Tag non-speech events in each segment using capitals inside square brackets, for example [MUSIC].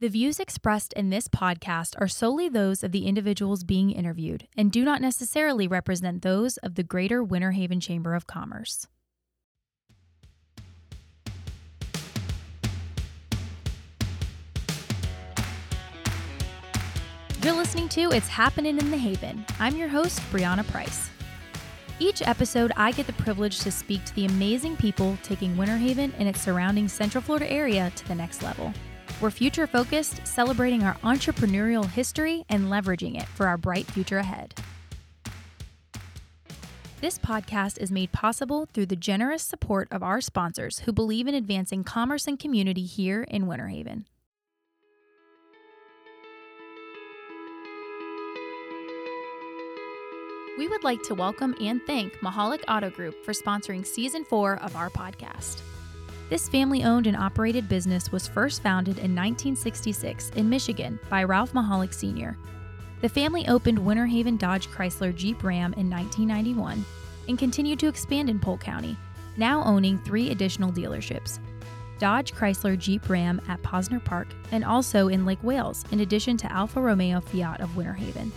The views expressed in this podcast are solely those of the individuals being interviewed and do not necessarily represent those of the Greater Winter Haven Chamber of Commerce. You're listening to It's Happening in the Haven. I'm your host, Brianna Price. Each episode, I get the privilege to speak to the amazing people taking Winter Haven and its surrounding Central Florida area to the next level. We're future focused, celebrating our entrepreneurial history and leveraging it for our bright future ahead. This podcast is made possible through the generous support of our sponsors who believe in advancing commerce and community here in Winter Haven. We would like to welcome and thank Mahalik Auto Group for sponsoring season four of our podcast. This family owned and operated business was first founded in 1966 in Michigan by Ralph Mahalik Sr. The family opened Winter Haven Dodge Chrysler Jeep Ram in 1991 and continued to expand in Polk County, now owning three additional dealerships Dodge Chrysler Jeep Ram at Posner Park and also in Lake Wales, in addition to Alfa Romeo Fiat of Winter Haven.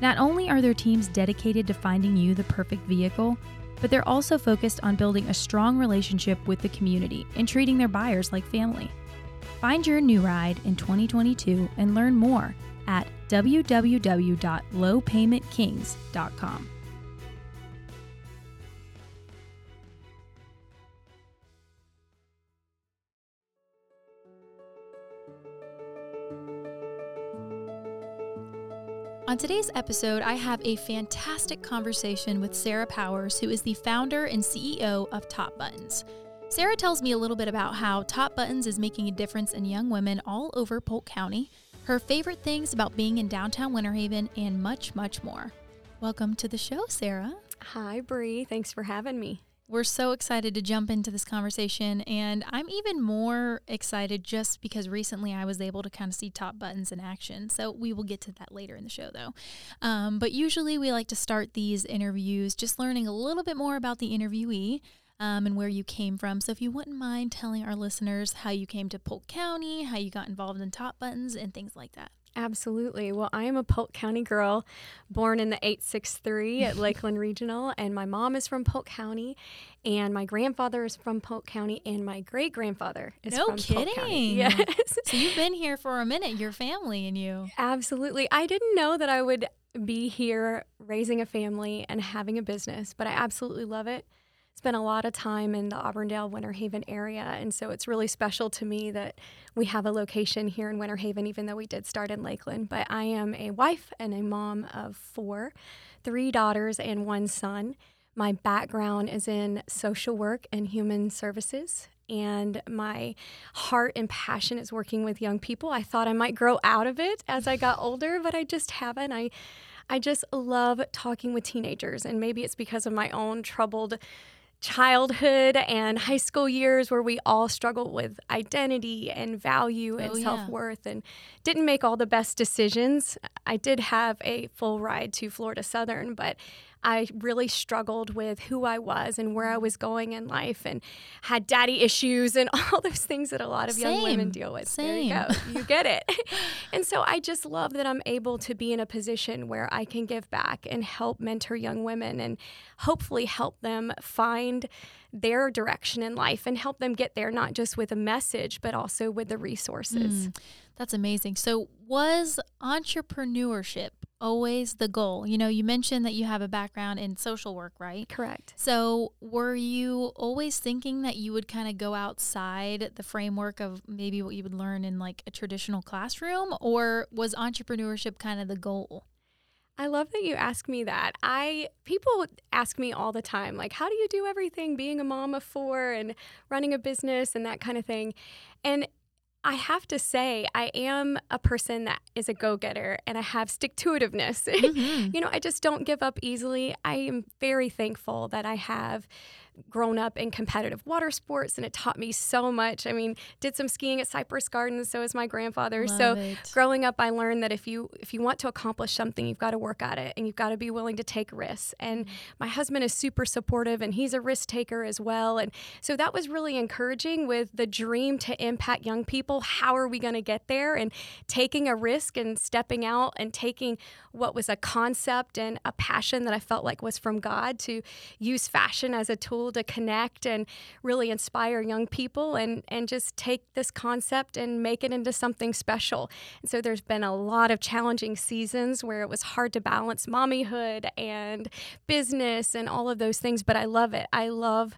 Not only are their teams dedicated to finding you the perfect vehicle, but they're also focused on building a strong relationship with the community and treating their buyers like family. Find your new ride in 2022 and learn more at www.lowpaymentkings.com. On today's episode, I have a fantastic conversation with Sarah Powers, who is the founder and CEO of Top Buttons. Sarah tells me a little bit about how Top Buttons is making a difference in young women all over Polk County, her favorite things about being in downtown Winter Haven, and much, much more. Welcome to the show, Sarah. Hi, Bree. Thanks for having me. We're so excited to jump into this conversation, and I'm even more excited just because recently I was able to kind of see top buttons in action. So we will get to that later in the show, though. Um, but usually we like to start these interviews just learning a little bit more about the interviewee. Um, and where you came from. So, if you wouldn't mind telling our listeners how you came to Polk County, how you got involved in Top Buttons, and things like that. Absolutely. Well, I am a Polk County girl, born in the 863 at [LAUGHS] Lakeland Regional, and my mom is from Polk County, and my grandfather is from Polk County, and my great grandfather is no from kidding. Polk County. [LAUGHS] Yes. So you've been here for a minute, your family and you. Absolutely. I didn't know that I would be here raising a family and having a business, but I absolutely love it spent a lot of time in the Auburndale Winter Haven area. And so it's really special to me that we have a location here in Winter Haven, even though we did start in Lakeland. But I am a wife and a mom of four, three daughters, and one son. My background is in social work and human services. And my heart and passion is working with young people. I thought I might grow out of it as I got older, but I just haven't. I I just love talking with teenagers, and maybe it's because of my own troubled childhood and high school years where we all struggled with identity and value and Oh, yeah. self worth and didn't make all the best decisions. I did have a full ride to Florida Southern, but I really struggled with who I was and where I was going in life and had daddy issues and [LAUGHS] all those things that a lot of young women deal with. There you go. You get it. [LAUGHS] [LAUGHS] and so I just love that I'm able to be in a position where I can give back and help mentor young women and hopefully help them find their direction in life and help them get there not just with a message but also with the resources. Mm, that's amazing. So, was entrepreneurship always the goal? You know, you mentioned that you have a background in social work, right? Correct. So, were you always thinking that you would kind of go outside the framework of maybe what you would learn in like a traditional classroom, or was entrepreneurship kind of the goal? I love that you ask me that. I people ask me all the time like how do you do everything being a mom of 4 and running a business and that kind of thing. And I have to say I am a person that is a go-getter and I have stick-to-itiveness. [LAUGHS] Mhm. you know, I just don't give up easily. I am very thankful that I have grown up in competitive water sports and it taught me so much. I mean, did some skiing at Cypress Gardens, so is my grandfather. Love so it. growing up I learned that if you if you want to accomplish something, you've got to work at it and you've got to be willing to take risks. And mm. my husband is super supportive and he's a risk taker as well. And so that was really encouraging with the dream to impact young people. How are we going to get there? And taking a risk and stepping out and taking what was a concept and a passion that I felt like was from God to use fashion as a tool to connect and really inspire young people and, and just take this concept and make it into something special. And so there's been a lot of challenging seasons where it was hard to balance mommyhood and business and all of those things, but I love it. I love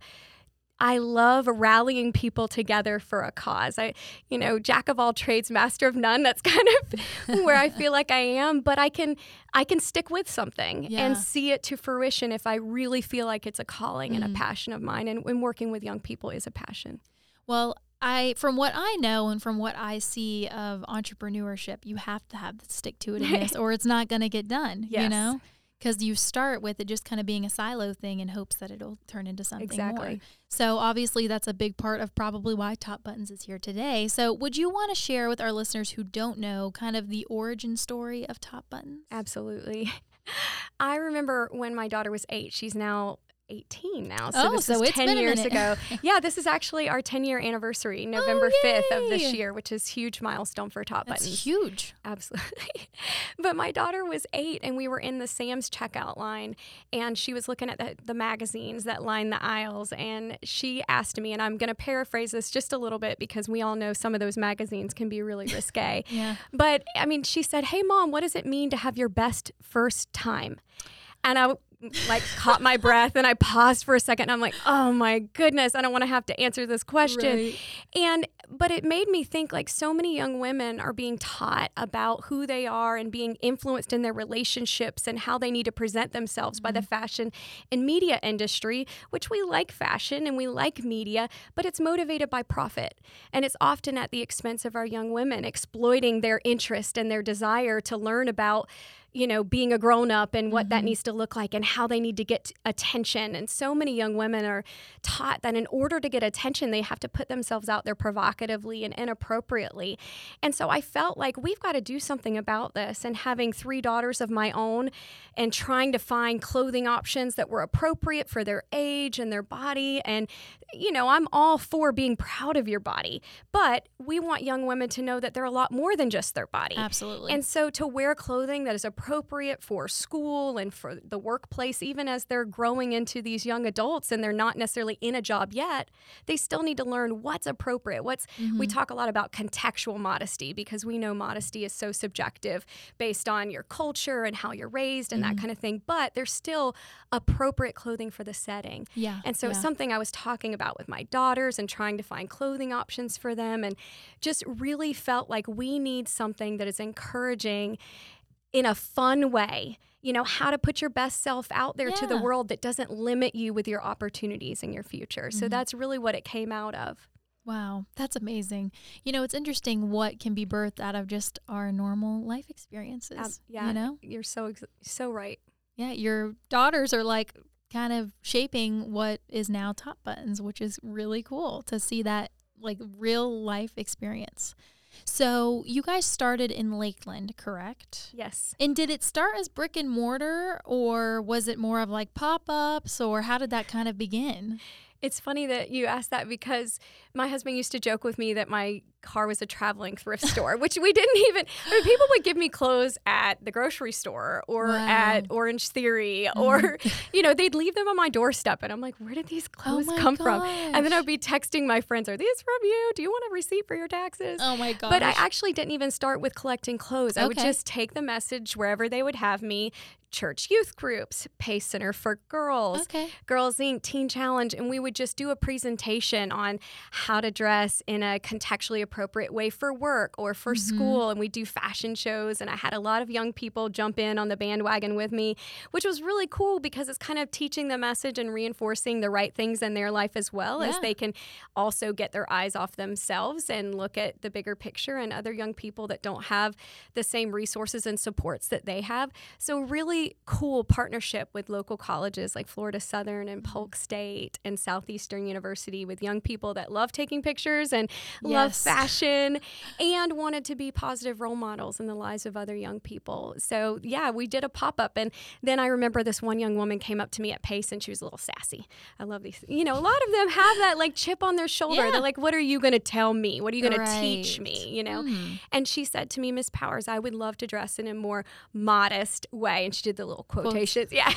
I love rallying people together for a cause. I, you know, jack of all trades, master of none. That's [LAUGHS] kind of where I feel like I am, but I can I can stick with something Yeah. and see it to fruition if I really feel like it's a calling and a mm-hmm. passion of mine and, and working with young people is a passion. Well, I from what I know and from what I see of entrepreneurship, you have to have the stick to itiveness [LAUGHS] or it's not going to get done, you Yes. know? Cuz you start with it just kind of being a silo thing in hopes that it'll turn into something more. Exactly. So obviously that's a big part of probably why Top Buttons is here today. So would you want to share with our listeners who don't know kind of the origin story of Top Buttons? Absolutely. [LAUGHS] I remember when my daughter was eight. She's now 18 now. So Oh, this so is it's 10 been years ago. [LAUGHS] yeah, this is actually our 10 year anniversary, oh, November 5th of this Oh, year, which is huge milestone for Top That's Buttons. huge. Absolutely. [LAUGHS] but my daughter was eight, and we were in the Sam's checkout line, and she was looking at the, the magazines that line the aisles. And she asked me, and I'm going to paraphrase this just a little bit because we all know some of those magazines can be really risque. [LAUGHS] Yeah. But I mean, she said, Hey, mom, what does it mean to have your best first time? And I like caught my breath and I paused for a second and I'm like, oh my goodness, I don't want to have to answer this question. Right. And but it made me think like so many young women are being taught about who they are and being influenced in their relationships and how they need to present themselves by the mm-hmm. fashion and media industry, which we like fashion and we like media, but it's motivated by profit. And it's often at the expense of our young women exploiting their interest and their desire to learn about you know, being a grown up and what that mm-hmm. needs to look like and how they need to get attention. And so many young women are taught that in order to get attention, they have to put themselves out there provocatively and inappropriately. And so I felt like we've got to do something about this. And having three daughters of my own and trying to find clothing options that were appropriate for their age and their body. And, you know, I'm all for being proud of your body, but we want young women to know that they're a lot more than just their body. Absolutely. And so to wear clothing that is appropriate for school and for the workplace, even as they're growing into these young adults and they're not necessarily in a job yet, they still need to learn what's appropriate. What's we mm-hmm. talk a lot about contextual modesty because we know modesty is so subjective based on your culture and how you're raised and that mm-hmm. kind of thing. But there's still appropriate clothing for the setting. Yeah, And so it's yeah. something I was talking about with my daughters and trying to find clothing options for them and just really felt like we need something that is encouraging in a fun way. You know, how to put your best self out there to the world that doesn't limit you with your opportunities and your future. Mm-hmm. So that's really what it came out of. Wow, that's amazing. You know, it's interesting what can be birthed out of just our normal life experiences. Ab- yeah. You know? You're so ex- so right. Yeah, your daughters are like kind of shaping what is now Top Buttons, which is really cool to see that like real life experience. So, you guys started in Lakeland, correct? Yes. And did it start as brick and mortar or was it more of like pop ups or how did that kind of begin? It's funny that you asked that because my husband used to joke with me that my car was a traveling thrift [LAUGHS] store, which we didn't even. I mean, people would give me clothes at the grocery store or Wow. Mm-hmm. at Orange Theory, or you know, they'd leave them on my doorstep, and I'm like, "Where did these clothes Oh come from?" And then. I'd be texting my friends, "Are these from you? Do you want a receipt for your taxes?" Oh my god! But I actually didn't even start with collecting clothes. I would just take the message wherever they would have me church youth groups, Pace Center for Girls, Okay. Girls Inc., Teen Challenge, and we would just do a presentation on how to dress in a contextually appropriate way for work or for Mhm. school. And we do fashion shows. And I had a lot of young people jump in on the bandwagon with me, which was really cool because it's kind of teaching the message and reinforcing the right things in their life as well as they can also get their eyes off themselves and look at the bigger picture and other young people that don't have the same resources and supports that they have. So, really cool partnership with local colleges like Florida Southern and Polk State and Southeastern University with young people that love taking pictures and love fashion and wanted to be positive role models in the lives of other young people. So, yeah, we did a pop up. And then I remember this one young woman came up to me at Pace and she was a little sassy. I love these. You know, a lot of them have that like chip on their shoulder. Yeah. They're like, what are you going to tell me? What are you going to teach me? You know? Mm. And she said to me, Miss Powers, I would love to dress in a more modest way. And she did the little quotations. [LAUGHS] Yeah.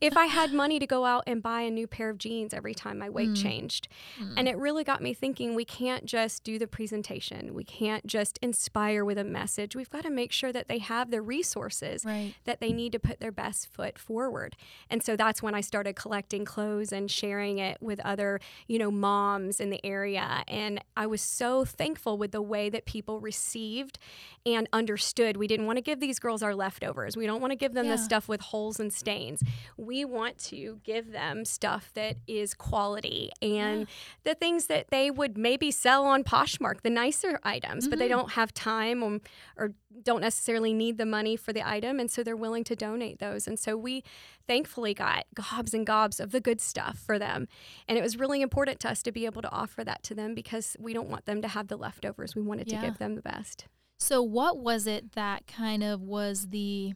if I had money to go out and buy a new pair of jeans every time my weight Mm. changed. Mm. And it really got me thinking we can't just do the presentation, we can't just inspire with a message. We've got to make sure that they have the resources Right. that they need to put their best foot forward. And so that's when I started collecting clothes and sharing it with other, you know, moms in the area. And I was so thankful with the way that people received and understood. We didn't want to give these girls our leftovers. We don't want to give them Yeah. the stuff with holes and stains. We want to give them stuff that is quality and Yeah. the things that they would maybe sell on Poshmark, the nicer items, but they Mhm. don't have time or, or don't necessarily need the money for the item. And so they're willing to donate those. And so we thankfully got gobs and gobs of the good stuff for them. And it was really important to us to be able to offer that to them because we don't want them to have the leftovers. We wanted Yeah. to give them the best. So, what was it that kind of was the,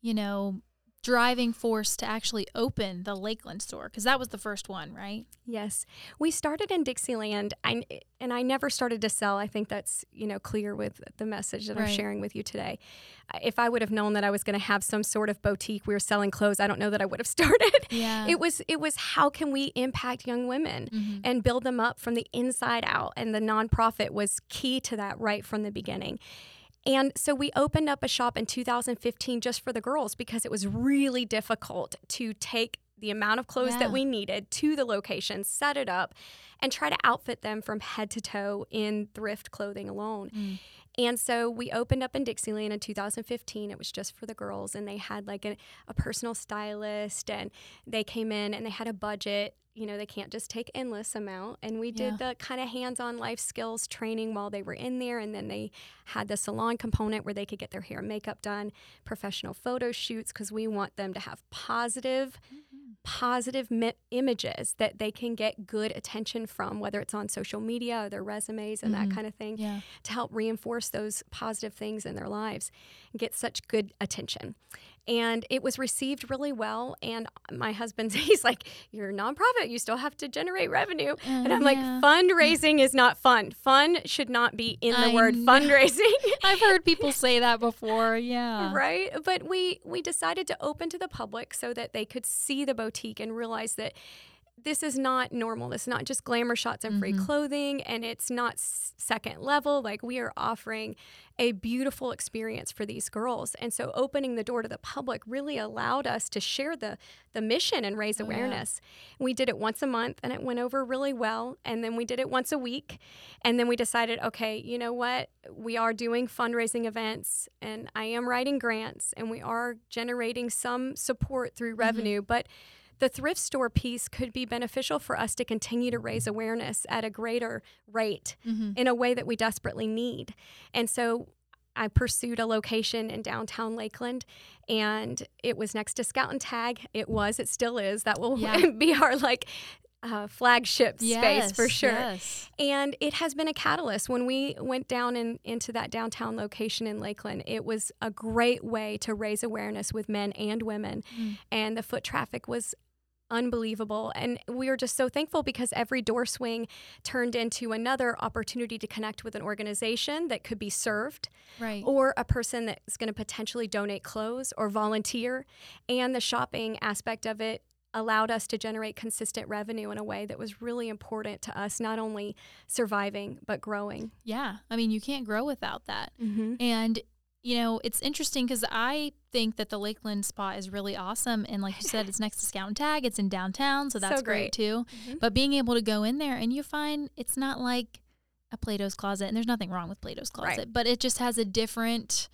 you know, driving force to actually open the Lakeland store? Because that was the first one, right? Yes, we started in Dixieland, I, and I never started to sell. I think that's you know clear with the message that I'm sharing with you today. If I would have known that I was going to have some sort of boutique, we were selling clothes. I don't know that I would have [LAUGHS] started. Yeah. It was it was how can we impact young women Mhm. and build them up from the inside out, and the nonprofit was key to that right from the beginning. And so we opened up a shop in 2015 just for the girls because it was really difficult to take the amount of clothes Yeah. that we needed to the location, set it up, and try to outfit them from head to toe in thrift clothing alone. Mm. And so we opened up in Dixieland in 2015. It was just for the girls, and they had like a, a personal stylist, and they came in and they had a budget. You know, they can't just take endless amount. And we did the kind of hands-on life skills training while they were in there, and then they had the salon component where they could get their hair and makeup done, professional photo shoots because we want them to have positive positive mi- images that they can get good attention from, whether it's on social media or their resumes and Mhm. that kind of thing, Yeah. to help reinforce those positive things in their lives and get such good attention. And it was received really well. And my husband, [LAUGHS] he's like, You're a nonprofit, you still have to generate revenue. Mm, and I'm like. Fundraising is not fun. Fun should not be in the I word know. fundraising. [LAUGHS] I've heard people [LAUGHS] say that before. Yeah. right but we we decided to open to the public so that they could see the boutique and realize that this is not normal this is not just glamour shots and free Mhm. clothing and it's not second level like we are offering a beautiful experience for these girls and so opening the door to the public really allowed us to share the the mission and raise Oh, yeah. awareness we did it once a month and it went over really well and then we did it once a week and then we decided, okay, you know what? We are doing fundraising events and I am writing grants and we are generating some support through revenue, but the thrift store piece could be beneficial for us to continue to raise awareness at a greater rate Mhm. in a way that we desperately need. And so I pursued a location in downtown Lakeland and it was next to Scout and Tag. It was, it still is. That will Yeah. [LAUGHS] be our like uh, flagship space for sure Yes. and it has been a catalyst when we went down in, into that downtown location in lakeland it was a great way to raise awareness with men and women Mm. and the foot traffic was unbelievable and we were just so thankful because every door swing turned into another opportunity to connect with an organization that could be served Right. or a person that's going to potentially donate clothes or volunteer. And the shopping aspect of it allowed us to generate consistent revenue in a way that was really important to us, not only surviving, but growing. Yeah. I mean, you can't grow without that. Mm-hmm. And you know, it's interesting because I think that the Lakeland spot is really awesome. And like you said, it's next to Scout and Tag. It's in downtown, so So that's great. great. too. Mhm. But being able to go in there and you find it's not like a Plato's Closet, and there's nothing wrong with Plato's Closet, Right. but it just has a different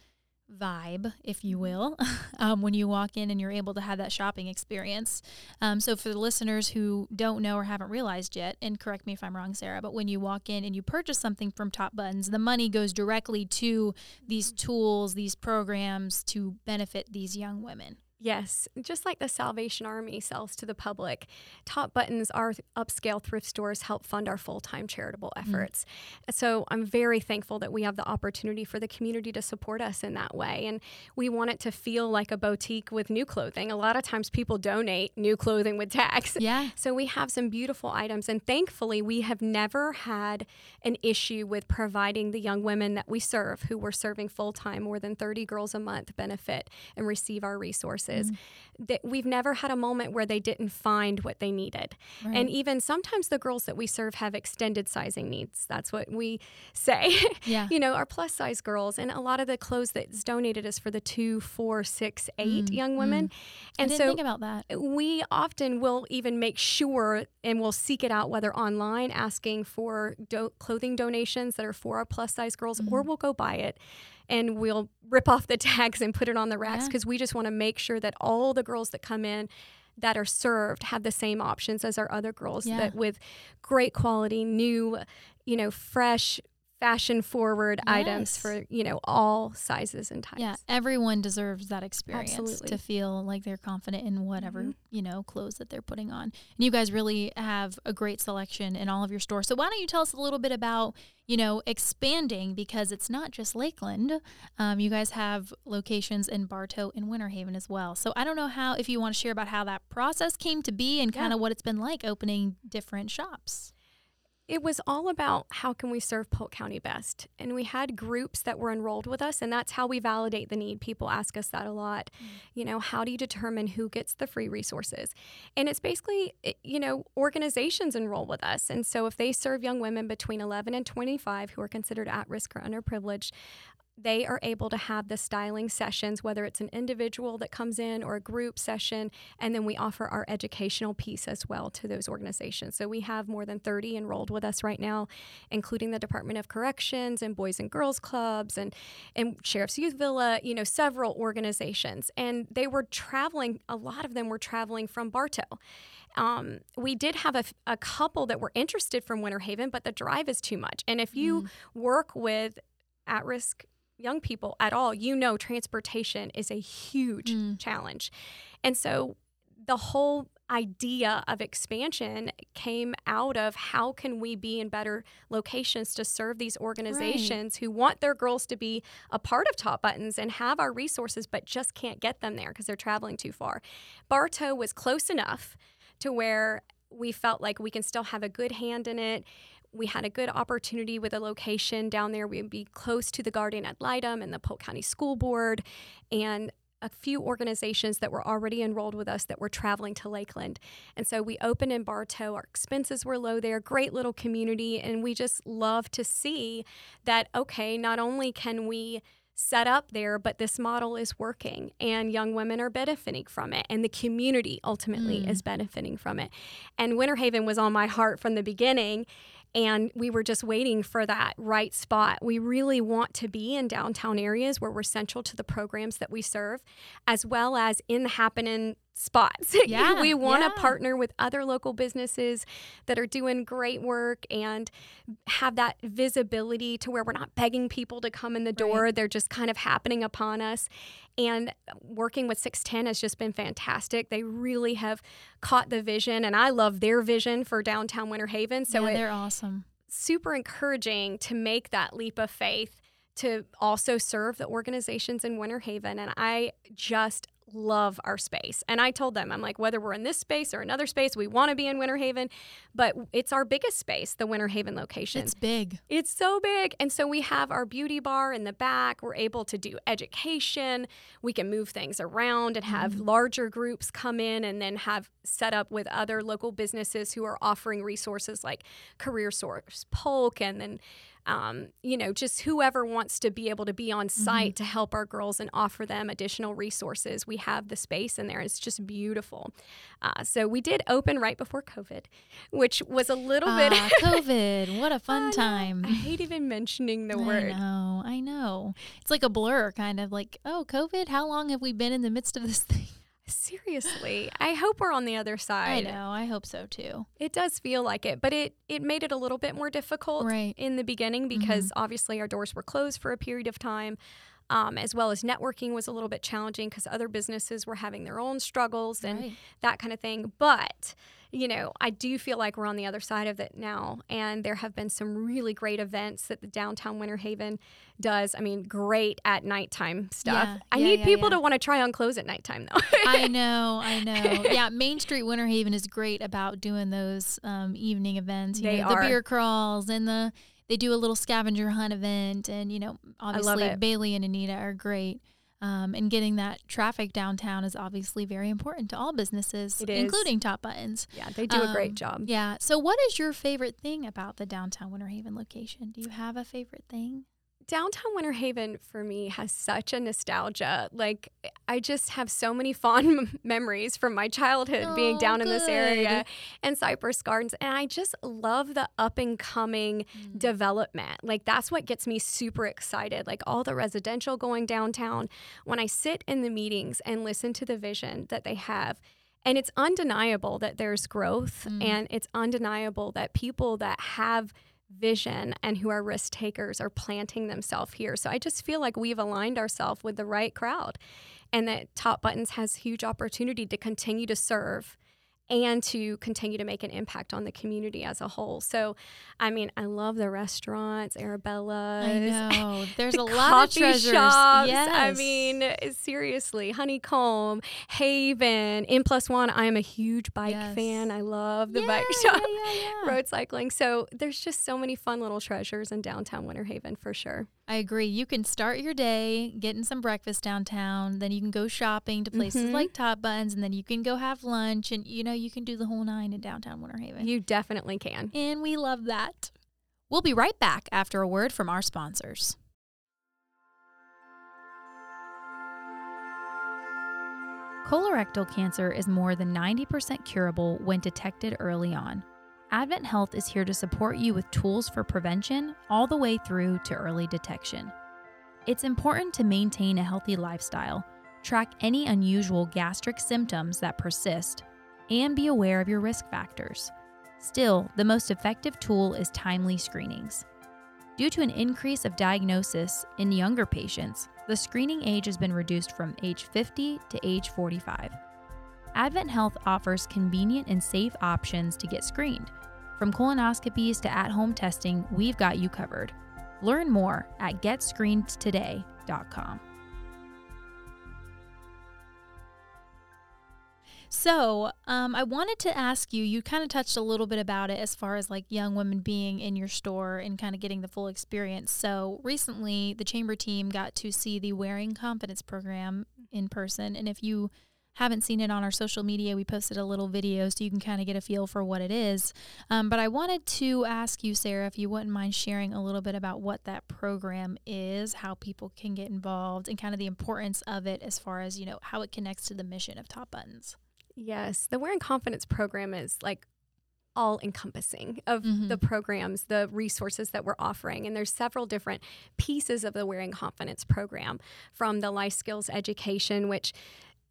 vibe, if you will, [LAUGHS] um, when you walk in and you're able to have that shopping experience. Um, so, for the listeners who don't know or haven't realized yet, and correct me if I'm wrong, Sarah, but when you walk in and you purchase something from Top Buttons, the money goes directly to these tools, these programs to benefit these young women. Yes, just like the Salvation Army sells to the public, Top Buttons, our upscale thrift stores, help fund our full time charitable mm. efforts. So I'm very thankful that we have the opportunity for the community to support us in that way. And we want it to feel like a boutique with new clothing. A lot of times people donate new clothing with tax. Yeah. So we have some beautiful items, and thankfully, we have never had an issue with providing the young women that we serve, who we're serving full time, more than 30 girls a month, benefit and receive our resources. That we've never had a moment where they didn't find what they needed, Right. and even sometimes the girls that we serve have extended sizing needs. That's what we say. [LAUGHS] Yeah. you know, our plus size girls, and a lot of the clothes that's donated is for the two, four, six, eight Mm, young mm. women, I and so think about that. we often will even make sure and we'll seek it out whether online asking for do- clothing donations that are for our plus size girls or Mm-hmm. we'll go buy it and we'll rip off the [LAUGHS] tags and put it on the racks Yeah. because we just want to make sure that all the girls that come in that are served have the same options as our other girls Yeah. that with great quality new you know fresh fashion forward items for you know all sizes and types Yeah, everyone deserves that experience Absolutely. to feel like they're confident in whatever, Mhm. you know, clothes that they're putting on. And you guys really have a great selection in all of your stores. So why don't you tell us a little bit about, you know, expanding because it's not just Lakeland. Um, you guys have locations in Bartow and Winter Haven as well. So I don't know how if you want to share about how that process came to be and kind Yeah. of what it's been like opening different shops. It was all about how can we serve Polk County best. And we had groups that were enrolled with us, and that's how we validate the need. People ask us that a lot. Mm. You know, how do you determine who gets the free resources? And it's basically, you know, organizations enroll with us. And so if they serve young women between 11 and 25 who are considered at risk or underprivileged, they are able to have the styling sessions, whether it's an individual that comes in or a group session. And then we offer our educational piece as well to those organizations. So we have more than 30 enrolled with us right now, including the Department of Corrections and Boys and Girls Clubs and, and Sheriff's Youth Villa, you know, several organizations. And they were traveling, a lot of them were traveling from Bartow. Um, we did have a couple that were interested from Winter Haven, but the drive is too much. And if you work with at risk young people at all, you know transportation is a huge Mm. challenge. And so the whole idea of expansion came out of how can we be in better locations to serve these organizations who want their girls to be a part of Top Buttons and have our resources but just can't get them there because they're traveling too far. Bartow was close enough to where we felt like we can still have a good hand in it. We had a good opportunity with a location down there. We'd be close to the Guardian ad litem and the Polk County School Board and a few organizations that were already enrolled with us that were traveling to Lakeland. And so we opened in Bartow. Our expenses were low there, great little community. And we just love to see that, okay, not only can we set up there, but this model is working and young women are benefiting from it and the community ultimately Mm. is benefiting from it. And Winter Haven was on my heart from the beginning and we were just waiting for that right spot. We really want to be in downtown areas where we're central to the programs that we serve, as well as in the happening spots. [LAUGHS] Yeah, we want to yeah. partner with other local businesses that are doing great work and have that visibility to where we're not begging people to come in the door. They're just kind of happening upon us. And working with 610 has just been fantastic. They really have caught the vision, and I love their vision for downtown Winter Haven. So yeah, it, they're awesome. super encouraging to make that leap of faith to also serve the organizations in Winter Haven. And I just love our space. And I told them, I'm like, whether we're in this space or another space, we want to be in Winter Haven, but it's our biggest space, the Winter Haven location. It's big. It's so big. And so we have our beauty bar in the back. We're able to do education. We can move things around and have mm-hmm. larger groups come in and then have set up with other local businesses who are offering resources like Career Source Polk and then um, you know, just whoever wants to be able to be on site mm-hmm. to help our girls and offer them additional resources. We have the space in there. It's just beautiful. Uh, so we did open right before COVID, which was a little uh, bit [LAUGHS] COVID. What a fun time! I hate even mentioning the word. I know. I know. It's like a blur, kind of like, oh, COVID. How long have we been in the midst of this thing? Seriously, I hope we're on the other side. I know. I hope so too. It does feel like it, but it it made it a little bit more difficult right. in the beginning because mm-hmm. obviously our doors were closed for a period of time. Um, as well as networking was a little bit challenging because other businesses were having their own struggles and right. that kind of thing. But you know, I do feel like we're on the other side of it now. And there have been some really great events that the downtown Winter Haven does. I mean, great at nighttime stuff. Yeah, I yeah, need yeah, people to want to try on clothes at nighttime, though. I [LAUGHS] know, I know. [LAUGHS] Yeah, Main Street Winter Haven is great about doing those um, evening events. You they know, are. The beer crawls and the they do a little scavenger hunt event, and you know, obviously Bailey and Anita are great. Um, and getting that traffic downtown is obviously very important to all businesses, including Top Buttons. Yeah, they do um, a great um, job. Yeah. So, what is your favorite thing about the downtown Winter Haven location? Do you have a favorite thing? Downtown Winter Haven for me has such a nostalgia. Like I just have so many [LAUGHS] fond m- memories from my childhood oh, being down good. in this area and Cypress Gardens and I just love the up and coming mm. development. Like that's what gets me super excited. Like all the residential going downtown when I sit in the meetings and listen to the vision that they have and it's undeniable that there's growth mm. and it's undeniable that people that have vision and who are risk takers are planting themselves here. So I just feel like we've aligned ourselves with the right crowd and that Top Buttons has huge opportunity to continue to serve and to continue to make an impact on the community as a whole. So, I mean, I love the restaurants, Arabella's. I know. [LAUGHS] There's a lot of treasures. Shops. Yes. I mean, seriously, Honeycomb, Haven, N plus one. I am a huge bike yes. fan. I love the yeah, bike shop, yeah, yeah, [LAUGHS] road cycling. So, there's just so many fun little treasures in downtown Winter Haven for sure. I agree. You can start your day getting some breakfast downtown, then you can go shopping to places mm-hmm. like Top Buttons, and then you can go have lunch, and you know you can do the whole nine in downtown Winter Haven. You definitely can, and we love that. We'll be right back after a word from our sponsors. Colorectal cancer is more than 90% curable when detected early on. Advent Health is here to support you with tools for prevention all the way through to early detection. It's important to maintain a healthy lifestyle, track any unusual gastric symptoms that persist, and be aware of your risk factors. Still, the most effective tool is timely screenings. Due to an increase of diagnosis in younger patients, the screening age has been reduced from age 50 to age 45. Advent Health offers convenient and safe options to get screened. From colonoscopies to at home testing, we've got you covered. Learn more at getscreenedtoday.com. So, um, I wanted to ask you, you kind of touched a little bit about it as far as like young women being in your store and kind of getting the full experience. So, recently, the chamber team got to see the Wearing Confidence program in person. And if you haven't seen it on our social media, we posted a little video so you can kind of get a feel for what it is. Um, but I wanted to ask you, Sarah, if you wouldn't mind sharing a little bit about what that program is, how people can get involved, and kind of the importance of it as far as, you know, how it connects to the mission of Top Buttons. Yes, the Wearing Confidence program is like all encompassing of mm-hmm. the programs, the resources that we're offering. And there's several different pieces of the Wearing Confidence program from the life skills education, which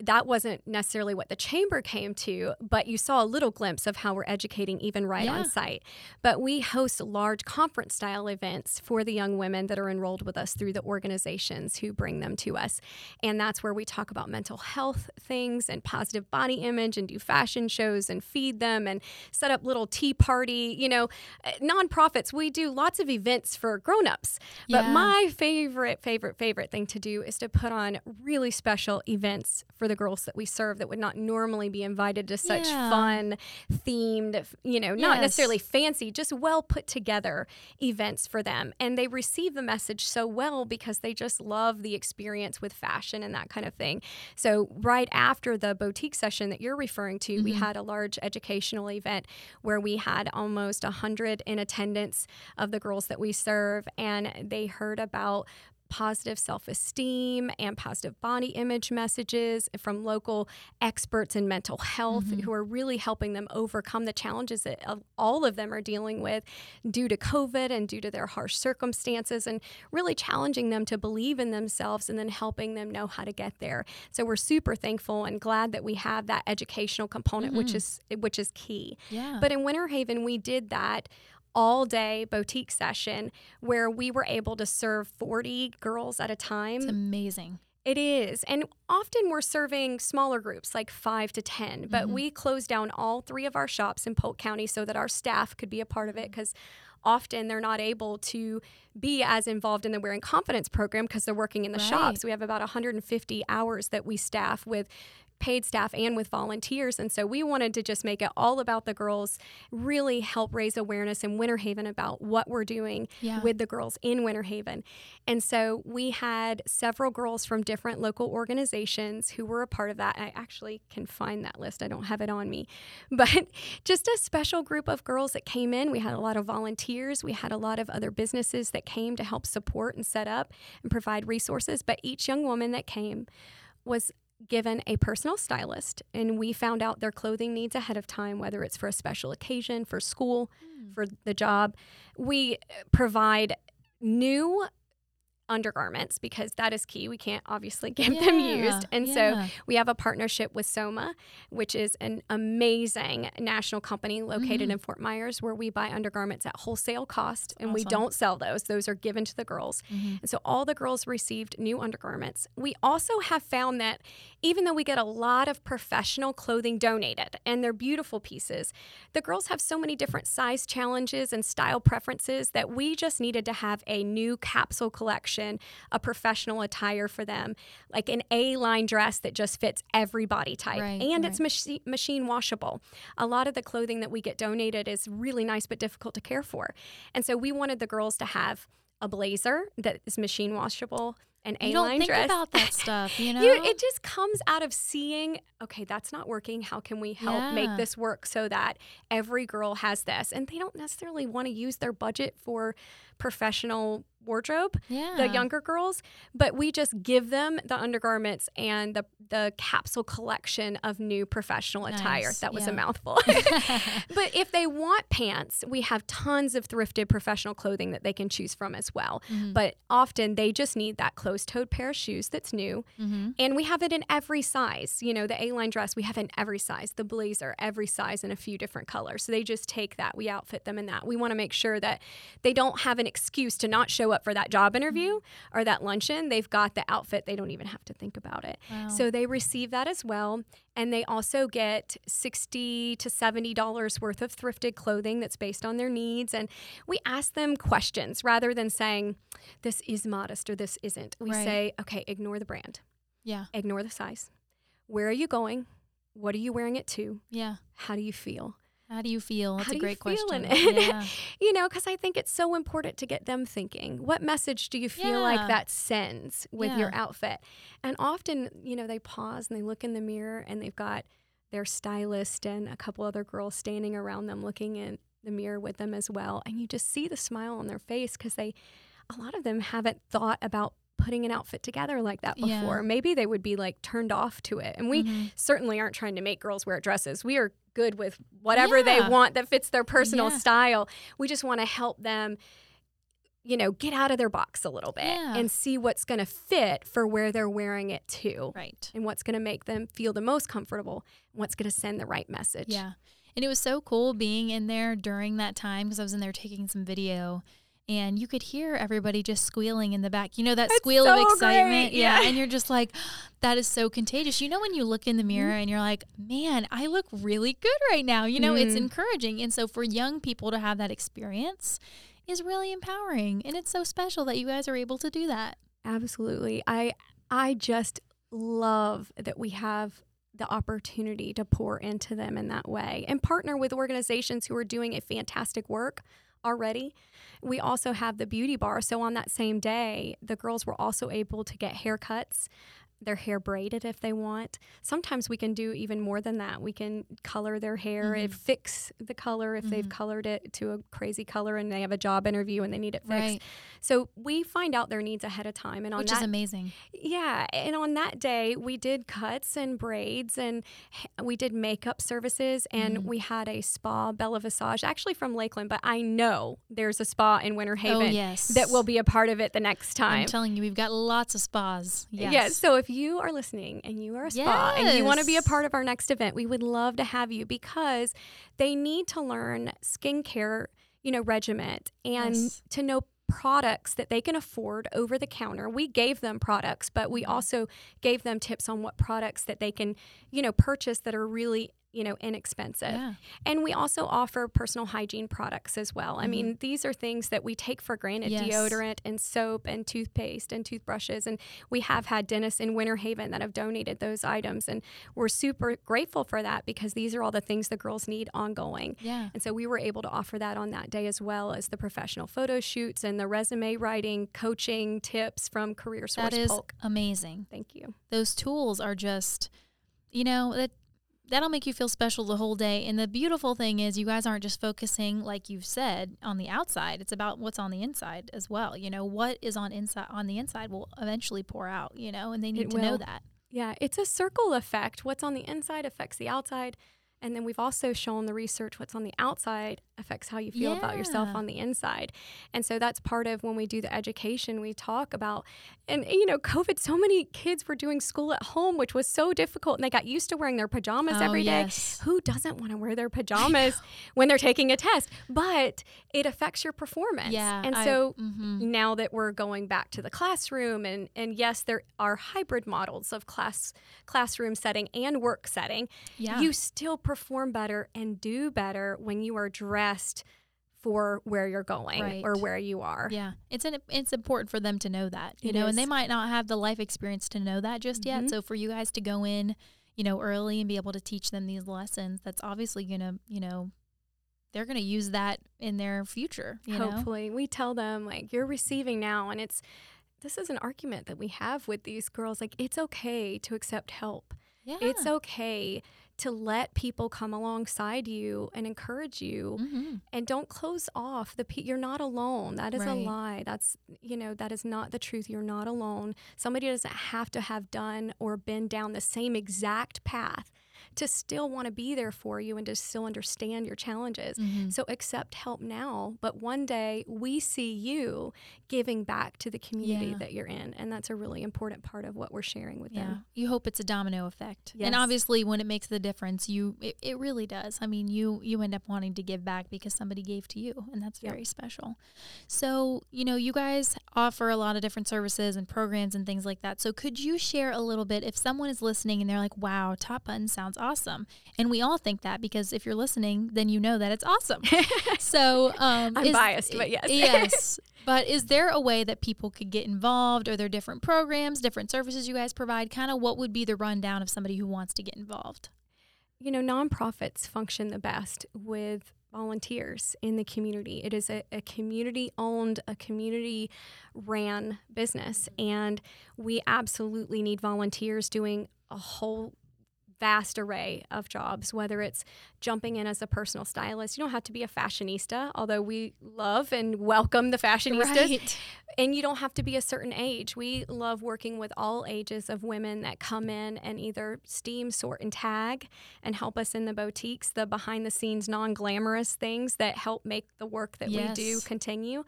that wasn't necessarily what the chamber came to, but you saw a little glimpse of how we're educating even right yeah. on site. But we host large conference style events for the young women that are enrolled with us through the organizations who bring them to us. And that's where we talk about mental health things and positive body image and do fashion shows and feed them and set up little tea party, you know, uh, nonprofits. We do lots of events for grown-ups. But yeah. my favorite favorite favorite thing to do is to put on really special events for the the girls that we serve that would not normally be invited to such Yeah. fun, themed, you know, not Yes. necessarily fancy, just well put together events for them. And they receive the message so well because they just love the experience with fashion and that kind of thing. So, right after the boutique session that you're referring to, we Mhm. had a large educational event where we had almost 100 in attendance of the girls that we serve, and they heard about positive self esteem and positive body image messages from local experts in mental health Mhm. who are really helping them overcome the challenges that uh, all of them are dealing with due to COVID and due to their harsh circumstances, and really challenging them to believe in themselves and then helping them know how to get there. So we're super thankful and glad that we have that educational component, which Mhm. is which is key. Yeah. But in Winter Haven, we did that all day boutique session where we were able to serve 40 girls at a time. it's amazing. It is. And often we're serving smaller groups, like five to 10, but Mhm. we closed down all three of our shops in Polk County so that our staff could be a part of it because often they're not able to be as involved in the Wearing Confidence program because they're working in the Right. shops. We have about 150 hours that we staff with paid staff and with volunteers. And so we wanted to just make it all about the girls, really help raise awareness in Winter Haven about what we're doing Yeah. with the girls in Winter Haven. And so we had several girls from different local organizations who were a part of that. I actually can find that list. I don't have it on me. [LAUGHS] But just a special group of girls that came in. We had a lot of volunteers. We had a lot of other businesses that came to help support and set up and provide resources. But each young woman that came was given a personal stylist and we found out their clothing needs ahead of time whether it's for a special occasion for school Mm. for the job we provide new undergarments because that is key we can't obviously [LAUGHS] get them used Yeah, and so we have a partnership with Soma, which is an amazing national company located Mhm. in Fort Myers where we buy undergarments at wholesale cost and we don't sell those. Those are given to the girls. Mhm. And so all the girls received new undergarments. We also have found that even though we get a lot of professional clothing donated and they're beautiful pieces, the girls have so many different size challenges and style preferences that we just needed to have a new capsule collection, a professional attire for them, like an A line dress that just fits every body type. Right, and it's machi- machine washable. A lot of the clothing that we get donated is really nice but difficult to care for. And so we wanted the girls to have a blazer that is machine washable, an You A don't think dress. about that [LAUGHS] stuff, you know? You- it just comes out of seeing, okay, that's not working. How can we help make this work so that every girl has this? And they don't necessarily want to use their budget for professional wardrobe, yeah. the younger girls, but we just give them the undergarments and the the capsule collection of new professional attire. Nice, That was yeah. a mouthful. [LAUGHS] [LAUGHS] but if they want pants, we have tons of thrifted professional clothing that they can choose from as well. Mhm. But often they just need that closed-toed pair of shoes that's new Mhm. and we have it in every size. You know, the A line dress, we have in every size. The blazer, every size in a few different colors. So they just take that. We outfit them in that. We want to make sure that they don't have an excuse to not show up for that job interview mm-hmm. or that luncheon. They've got the outfit. They don't even have to think about it. Wow. So they receive that as well. And they also get 60 to $70 worth of thrifted clothing that's based on their needs. And we ask them questions rather than saying, this is modest or this isn't. We Right. say, okay, ignore the brand yeah. ignore the size. Where are you going? What are you wearing it to? Yeah. How do you feel? How do you feel? That's How a great question. Yeah. [LAUGHS] You know, because I think it's so important to get them thinking. What message do you feel Yeah. like that sends with your outfit? And often, you know, they pause and they look in the mirror and they've got their stylist and a couple other girls standing around them looking in the mirror with them as well. And you just see the smile on their face because they, a lot of them haven't thought about putting an outfit together like that Yeah. before. Maybe they would be like turned off to it. And we Mhm. certainly aren't trying to make girls wear dresses. We are good with whatever they want that fits their personal Yeah. style. We just want to help them you know, get out of their box a little bit Yeah. and see what's going to fit for where they're wearing it to Right. and what's going to make them feel the most comfortable what's going to send the right message. Yeah. And it was so cool being in there during that time because I was in there taking some video and you could hear everybody just squealing in the back. You know, that It's squeal of excitement. Yeah. yeah. And you're just like, that is so contagious. You know, when you look in the mirror and you're like, man, I look really good right now. You know, it's Mhm. encouraging. And so for young people to have that experience is really empowering. And it's so special that you guys are able to do that. Absolutely. I I just love that we have the opportunity to pour into them in that way and partner with organizations who are doing a fantastic work already. We also have the beauty bar. So on that same day, the girls were also able to get haircuts their hair braided if they want. Sometimes we can do even more than that. We can color their hair mm-hmm. and fix the color if mm-hmm. they've colored it to a crazy color and they have a job interview and they need it fixed. Right. So we find out their needs ahead of time. And on Which that, is amazing. Yeah. And on that day, we did cuts and braids and we did makeup services and mm-hmm. we had a spa, Bella Visage, actually from Lakeland, but I know there's a spa in Winter Haven oh, yes. that will be a part of it the next time. I'm telling you, we've got lots of spas. Yes. Yeah. So if you are listening and you are a spa yes. and you want to be a part of our next event, we would love to have you because they need to learn skincare, you know, regiment and yes. to know products that they can afford over the counter. We gave them products, but we mm-hmm. also gave them tips on what products that they can, you know, purchase that are really you know, inexpensive. Yeah. And we also offer personal hygiene products as well. Mm-hmm. I mean, these are things that we take for granted yes. deodorant and soap and toothpaste and toothbrushes. And we have had dentists in Winter Haven that have donated those items. And we're super grateful for that because these are all the things the girls need ongoing. Yeah. And so we were able to offer that on that day as well as the professional photo shoots and the resume writing, coaching tips from Career Source That is Polk. amazing. Thank you. Those tools are just, you know, that that'll make you feel special the whole day. And the beautiful thing is, you guys aren't just focusing, like you've said, on the outside. It's about what's on the inside as well. You know, what is on inside on the inside will eventually pour out. You know, and they need it to will. know that. Yeah, it's a circle effect. What's on the inside affects the outside. And then we've also shown the research what's on the outside affects how you feel yeah. about yourself on the inside. And so that's part of when we do the education, we talk about, and you know, COVID, so many kids were doing school at home, which was so difficult. And they got used to wearing their pajamas oh, every day. Yes. Who doesn't want to wear their [LAUGHS] pajamas when they're taking a test? But it affects your performance. Yeah. And so I, mm-hmm. now that we're going back to the classroom, and, and yes, there are hybrid models of class classroom setting and work setting, yeah. you still perform better and do better when you are dressed for where you're going right. or where you are. Yeah. It's an, it's important for them to know that, you it know, is. and they might not have the life experience to know that just mm-hmm. yet. So for you guys to go in, you know, early and be able to teach them these lessons, that's obviously going to, you know, they're going to use that in their future. Hopefully. Know? We tell them like you're receiving now and it's this is an argument that we have with these girls like it's okay to accept help. Yeah. It's okay to let people come alongside you and encourage you mm-hmm. and don't close off the you're not alone that is right. a lie that's you know that is not the truth you're not alone somebody doesn't have to have done or been down the same exact path to still want to be there for you and to still understand your challenges. Mm-hmm. So accept help now, but one day we see you giving back to the community yeah. that you're in. And that's a really important part of what we're sharing with yeah. them. You hope it's a domino effect. Yes. And obviously when it makes the difference, you it, it really does. I mean, you you end up wanting to give back because somebody gave to you, and that's very yep. special. So, you know, you guys offer a lot of different services and programs and things like that. So could you share a little bit if someone is listening and they're like, "Wow, Top Button sounds awesome. And we all think that because if you're listening, then you know that it's awesome. [LAUGHS] so um, I'm is, biased, but yes. yes. [LAUGHS] But is there a way that people could get involved? Are there different programs, different services you guys provide? Kind of what would be the rundown of somebody who wants to get involved? You know, nonprofits function the best with volunteers in the community. It is a, a community owned, a community ran business. And we absolutely need volunteers doing a whole vast array of jobs, whether it's jumping in as a personal stylist. You don't have to be a fashionista, although we love and welcome the fashionistas. Right. And you don't have to be a certain age. We love working with all ages of women that come in and either steam, sort, and tag and help us in the boutiques, the behind the scenes, non glamorous things that help make the work that yes. we do continue.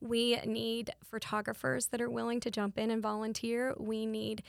We need photographers that are willing to jump in and volunteer. We need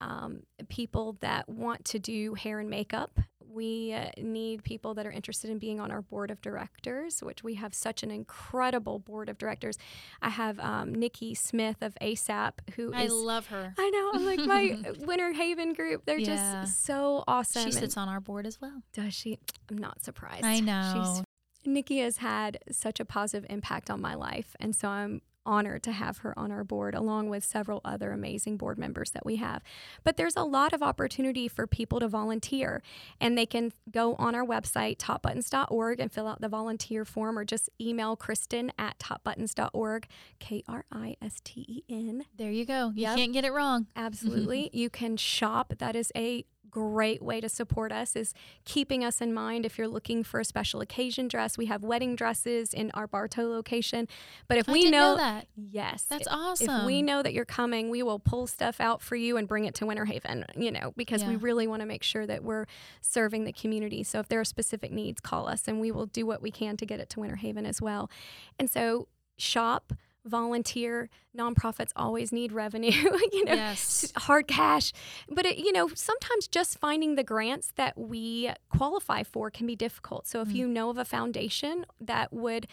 um, people that want to do hair and makeup. We uh, need people that are interested in being on our board of directors, which we have such an incredible board of directors. I have um, Nikki Smith of ASAP, who I is, love her. I know. I'm like my [LAUGHS] Winter Haven group. They're yeah. just so awesome. She sits on our board as well. Does she? I'm not surprised. I know. She's, Nikki has had such a positive impact on my life, and so I'm honored to have her on our board, along with several other amazing board members that we have. But there's a lot of opportunity for people to volunteer, and they can go on our website, topbuttons.org, and fill out the volunteer form, or just email Kristen at topbuttons.org, K R I S T E N. There you go. You Yep. can't get it wrong. [LAUGHS] Absolutely. you can shop. That is a great way to support us is keeping us in mind if you're looking for a special occasion dress. We have wedding dresses in our bartow location. But if I we know know that. yes. That's awesome. if we know that you're coming we will pull stuff out for you and bring it to winter haven you know because we really want to make sure that we're serving the community. So if there are specific needs call us and we will do what we can to get it to winter haven as well. And so shop volunteer nonprofits always need revenue [LAUGHS] you know yes. hard cash but it, you know sometimes just finding the grants that we qualify for can be difficult so if Mm. you know of a foundation that would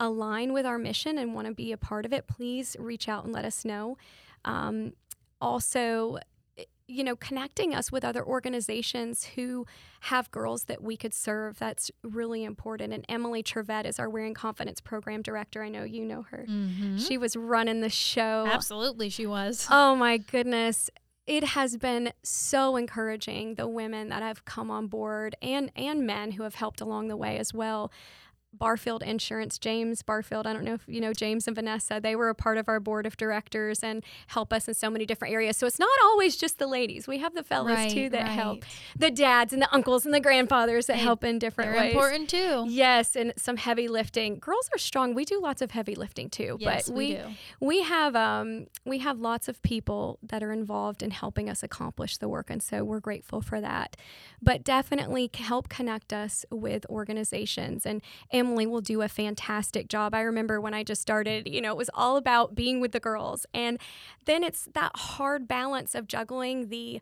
align with our mission and want to be a part of it please reach out and let us know um, also you know connecting us with other organizations who have girls that we could serve that's really important and emily trevette is our wearing confidence program director i know you know her Mhm. she was running the show Absolutely, she was. Oh my goodness. It has been so encouraging the women that have come on board and and men who have helped along the way as well. Barfield Insurance, James Barfield, I don't know if you know James and Vanessa, they were a part of our board of directors and help us in so many different areas. So it's not always just the ladies. We have the fellas right, too that help. The dads and the uncles and the grandfathers that They- help in different ways. important too. Yes, and some heavy lifting. Girls are strong. We do lots of heavy lifting too. Yes, but we, do. we have um, we have lots of people that are involved in helping us accomplish the work, and so we're grateful for that. But definitely help connect us with organizations, and and Emily will do a fantastic job. I remember when I just started, you know, it was all about being with the girls, and then it's that hard balance of juggling the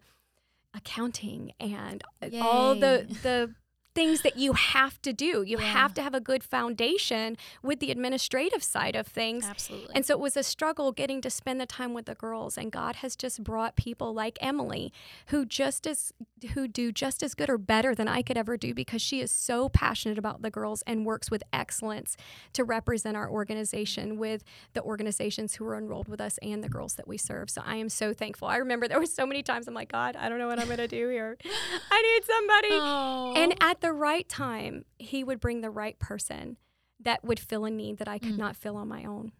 accounting and all the the things that you have to do. You Yeah. have to have a good foundation with the administrative side of things. Absolutely. And so it was a struggle getting to spend the time with the girls. And God has just brought people like Emily who just as who do just as good or better than I could ever do because she is so passionate about the girls and works with excellence to represent our organization with the organizations who are enrolled with us and the girls that we serve. So I am so thankful. I remember there were so many times I'm like, God, I don't know what I'm gonna do here. I need somebody. oh. And at the right time, he would bring the right person that would fill a need that I could Mm. not fill on my own.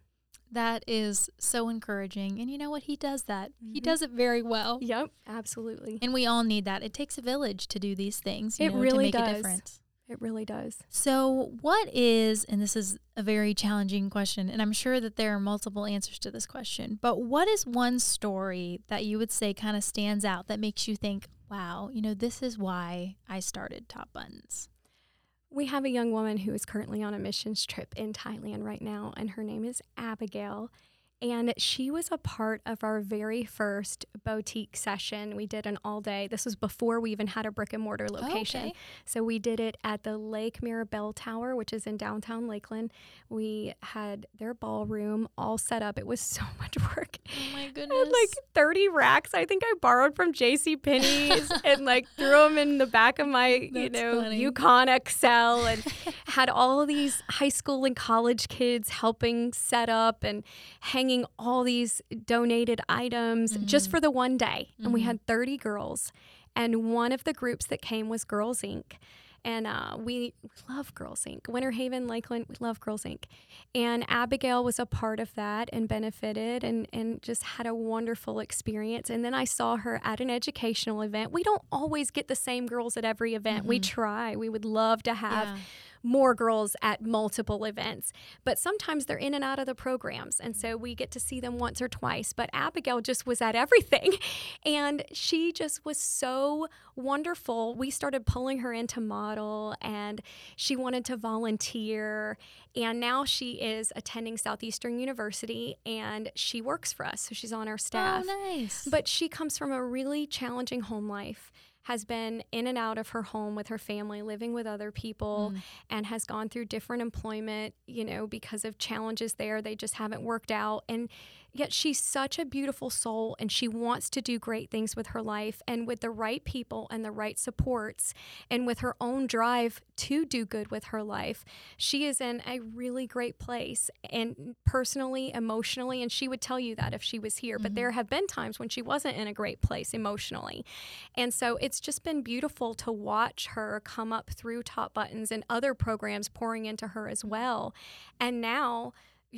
that is so encouraging. And you know what? He does that. He Mhm. does it very well. Yep, absolutely. And we all need that. It takes a village to do these things. You It know, really to make a does. It really does. So, what is, and this is a very challenging question, and I'm sure that there are multiple answers to this question, but what is one story that you would say kind of stands out that makes you think, wow, you know, this is why I started Top Buttons? We have a young woman who is currently on a missions trip in Thailand right now, and her name is Abigail. And she was a part of our very first boutique session. We did an all day. This was before we even had a brick and mortar oh, location. okay. So we did it at the Lake Mirror Tower, which is in downtown Lakeland. We had their ballroom all set up. It was [LAUGHS] so much work. Oh my goodness. like 30 racks. I think I borrowed from J.C. Penney's [LAUGHS] and like threw them in the back of my, you know, funny. Yukon XL and [LAUGHS] had all these high school and college kids helping set up and hanging all these donated items just Mhm. for the one day. And we Mhm. had 30 girls. And one of the groups that came was Girls Inc. And uh, we love Girls Inc. Winter Haven, Lakeland, we love Girls Inc. And Abigail was a part of that and benefited and, and just had a wonderful experience. And then I saw her at an educational event. We don't always get the same girls at every event. We Mhm. try. We would love to have yeah. More girls at multiple events, but sometimes they're in and out of the programs. And so we get to see them once or twice. But Abigail just was at [LAUGHS] everything. And she just was so wonderful. We started pulling her into model and she wanted to volunteer. And now she is attending Southeastern University and she works for us. So she's on our oh, staff. Oh, nice. But she comes from a really challenging home life, has been in and out of her home with her family, living with other people, Mm. and has gone through different employment, you know, because of challenges there. They just haven't worked out. And yet she's such a beautiful soul and she wants to do great things with her life and with the right people and the right supports and with her own drive to do good with her life. She is in a really great place and personally emotionally and she would tell you that if she was here mm-hmm. but there have been times when she wasn't in a great place emotionally. And so it's just been beautiful to watch her come up through top buttons and other programs pouring into her as well. And now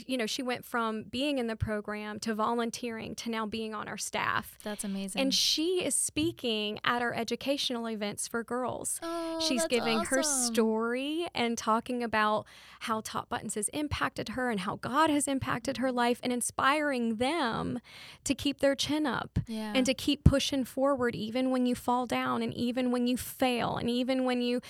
you know, she went from being in the program to volunteering to now being on our staff. That's amazing. And she is speaking at our educational events for girls. Oh, She's giving awesome. her story and talking about how Top Buttons has impacted her and how God has impacted her life and inspiring them to keep their chin up yeah. and to keep pushing forward even when you fall down and even when you fail and even when you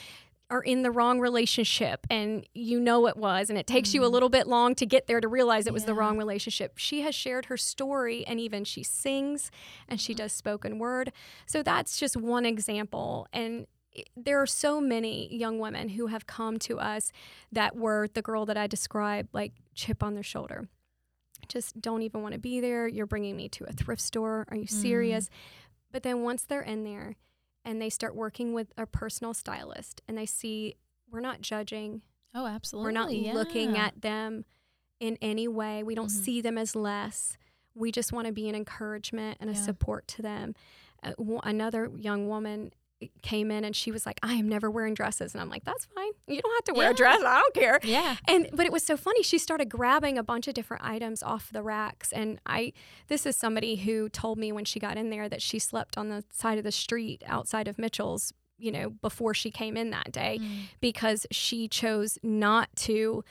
are in the wrong relationship and you know it was and it takes mm. you a mm-hmm. little bit long to get there to realize it was yeah. the wrong relationship. She has shared her story and even she sings and she does spoken word. So that's just one example and there are so many young women who have come to us that were the girl that I described like chip on their shoulder. Just don't even want to be there. You're bringing me to a thrift store. Are you serious? Mm. But then once they're in there, and they start working with a personal stylist and they see we're not judging. Oh, absolutely. We're not yeah. looking at them in any way. We don't mm-hmm. see them as less. We just want to be an encouragement and a support to them. Uh, w- another young woman came in and she was like, I am never wearing dresses. And I'm like, that's fine. You don't have to wear yeah. a dress. I don't care. Yeah. And but it was so funny. She started grabbing a bunch of different items off the racks. And I this is somebody who told me when she got in there that she slept on the side of the street outside of Mitchell's, you know, before she came in that day mm. because she chose not to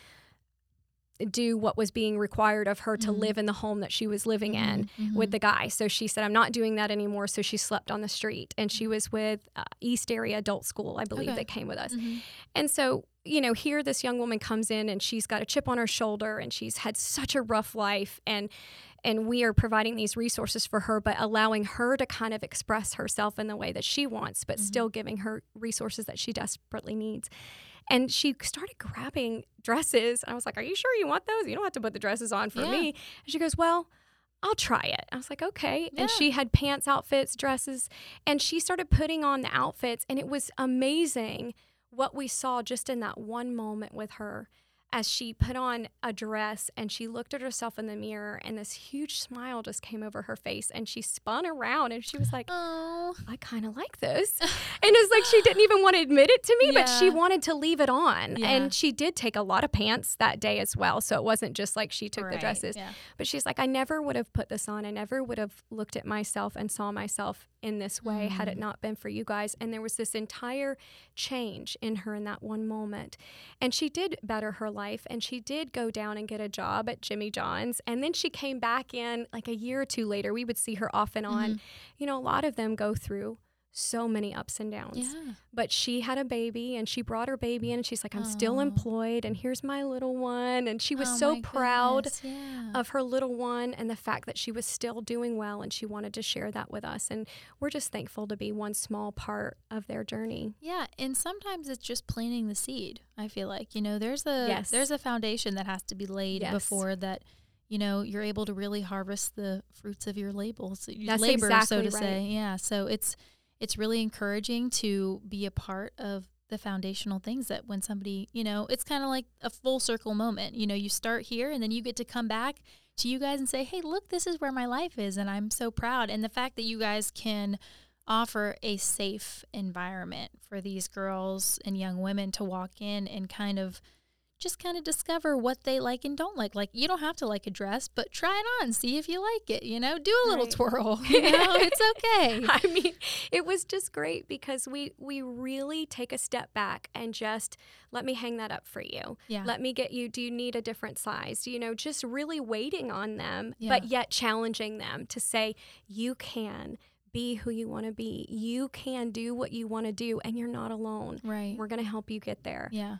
do what was being required of her to mm-hmm. live in the home that she was living mm-hmm. in mm-hmm. with the guy. So she said, I'm not doing that anymore. So she slept on the street and she was with uh, East Area Adult School, I believe, okay. that came with us. Mm-hmm. And so, you know, here this young woman comes in and she's got a chip on her shoulder and she's had such a rough life. And and we are providing these resources for her, but allowing her to kind of express herself in the way that she wants, but mm-hmm. still giving her resources that she desperately needs. And she started grabbing dresses. I was like, Are you sure you want those? You don't have to put the dresses on for yeah. me. And she goes, Well, I'll try it. I was like, okay. Yeah. And she had pants outfits, dresses, and she started putting on the outfits. And it was amazing what we saw just in that one moment with her as she put on a dress and she looked at herself in the mirror and this huge smile just came over her face and she spun around and she was like, "Oh, I kind of like this." and it's like she didn't even want to admit it to me, yeah. but she wanted to leave it on. Yeah. And she did take a lot of pants that day as well, so it wasn't just like she took right. the dresses. Yeah. But she's like, "I never would have put this on. I never would have looked at myself and saw myself in this way mm. had it mm. not been for you guys." And there was this entire change in her in that one moment. And she did better her life life and she did go down and get a job at Jimmy John's and then she came back in like a year or two later we would see her off and on mm-hmm. you know a lot of them go through so many ups and downs. Yeah. But she had a baby and she brought her baby in and she's like, I'm still employed and here's my little one. And she was oh so proud yeah. of her little one and the fact that she was still doing well and she wanted to share that with us. And we're just thankful to be one small part of their journey. Yeah. And sometimes it's just planting the seed, I feel like. You know, there's a yes. there's a foundation that has to be laid yes. before that you know you're able to really harvest the fruits of your labels That's labor exactly so to right. say yeah so it's it's really encouraging to be a part of the foundational things that when somebody, you know, it's kind of like a full circle moment. You know, you start here and then you get to come back to you guys and say, hey, look, this is where my life is. And I'm so proud. And the fact that you guys can offer a safe environment for these girls and young women to walk in and kind of just kind of discover what they like and don't like. Like you don't have to like a dress, but try it on, see if you like it. You know, do a little right. twirl. [LAUGHS] You know, it's okay. [LAUGHS] I mean, it was just great because we we really take a step back and just let me hang that up for you. Yeah. Let me get you. Do you need a different size? You know, just really waiting on them, yeah. but yet challenging them to say you can be who you want to be. You can do what you want to do, and you're not alone. Right. We're going to help you get there. Yeah.